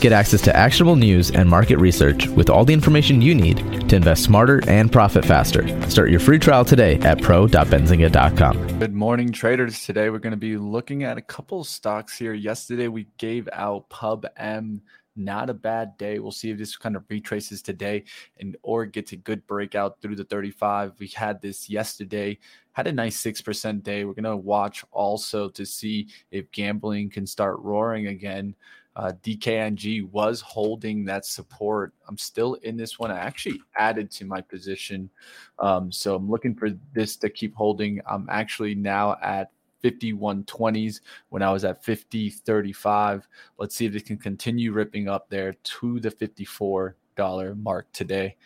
Get access to actionable news and market research with all the information you need to invest smarter and profit faster. Start your free trial today at pro.benzinga.com. Good morning, traders. Today we're going to be looking at a couple stocks here. Yesterday we gave out Pub M. Not a bad day. We'll see if this kind of retraces today and or gets a good breakout through the 35. We had this yesterday, had a nice 6% day. We're going to watch also to see if gambling can start roaring again uh, DKNG was holding that support. I'm still in this one. I actually added to my position. Um, so I'm looking for this to keep holding. I'm actually now at 5120s when I was at 50.35. Let's see if it can continue ripping up there to the 54 dollar mark today.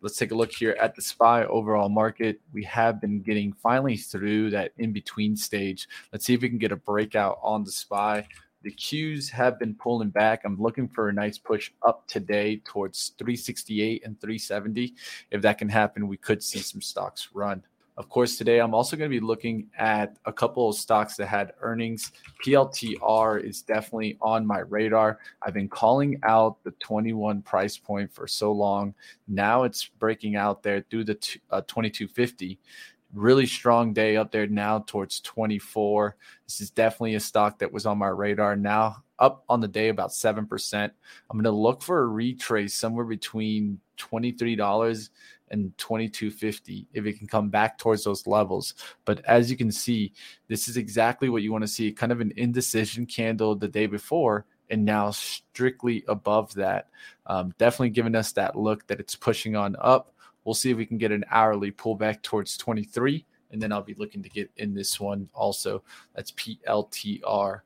Let's take a look here at the SPY overall market. We have been getting finally through that in between stage. Let's see if we can get a breakout on the SPY. The Qs have been pulling back. I'm looking for a nice push up today towards 368 and 370. If that can happen, we could see some stocks run. Of course, today I'm also going to be looking at a couple of stocks that had earnings. PLTR is definitely on my radar. I've been calling out the 21 price point for so long. Now it's breaking out there through the uh, 2250 really strong day up there now towards 24. This is definitely a stock that was on my radar. Now up on the day about 7%. I'm going to look for a retrace somewhere between $23 and 22.50 if it can come back towards those levels. But as you can see, this is exactly what you want to see, kind of an indecision candle the day before and now strictly above that. Um, definitely giving us that look that it's pushing on up. We'll see if we can get an hourly pullback towards 23. And then I'll be looking to get in this one also. That's PLTR.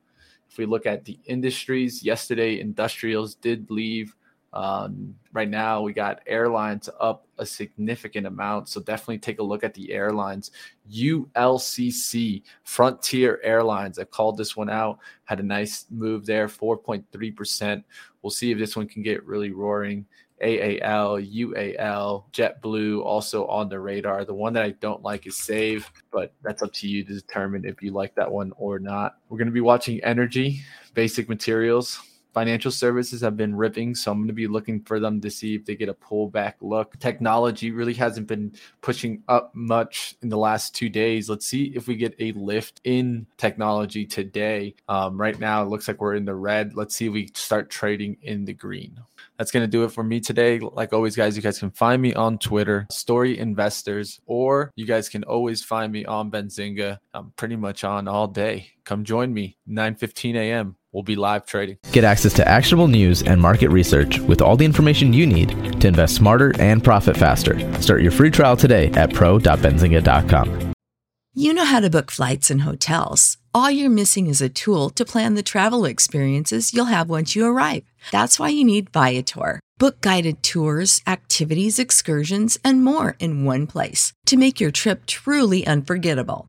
If we look at the industries, yesterday industrials did leave. Um, right now, we got airlines up a significant amount. So definitely take a look at the airlines. ULCC, Frontier Airlines, I called this one out, had a nice move there, 4.3%. We'll see if this one can get really roaring. AAL, UAL, JetBlue also on the radar. The one that I don't like is Save, but that's up to you to determine if you like that one or not. We're going to be watching energy, basic materials. Financial services have been ripping, so I'm going to be looking for them to see if they get a pullback look. Technology really hasn't been pushing up much in the last two days. Let's see if we get a lift in technology today. Um, right now, it looks like we're in the red. Let's see if we start trading in the green that's going to do it for me today. Like always, guys, you guys can find me on Twitter, Story Investors, or you guys can always find me on Benzinga. I'm pretty much on all day. Come join me, 9 15 a.m. We'll be live trading. Get access to actionable news and market research with all the information you need to invest smarter and profit faster. Start your free trial today at pro.benzinga.com. You know how to book flights and hotels. All you're missing is a tool to plan the travel experiences you'll have once you arrive. That's why you need Viator. Book guided tours, activities, excursions, and more in one place to make your trip truly unforgettable.